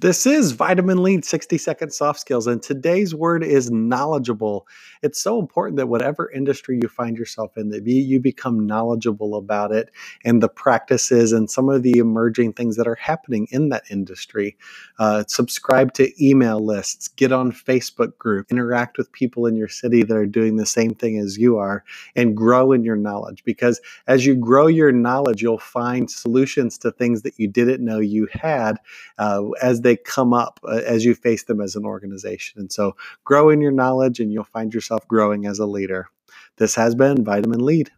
This is Vitamin Lead 60 Second Soft Skills, and today's word is knowledgeable. It's so important that whatever industry you find yourself in, that you become knowledgeable about it and the practices and some of the emerging things that are happening in that industry. Uh, subscribe to email lists, get on Facebook group, interact with people in your city that are doing the same thing as you are, and grow in your knowledge. Because as you grow your knowledge, you'll find solutions to things that you didn't know you had uh, as they come up uh, as you face them as an organization. And so grow in your knowledge and you'll find yourself growing as a leader. This has been Vitamin Lead.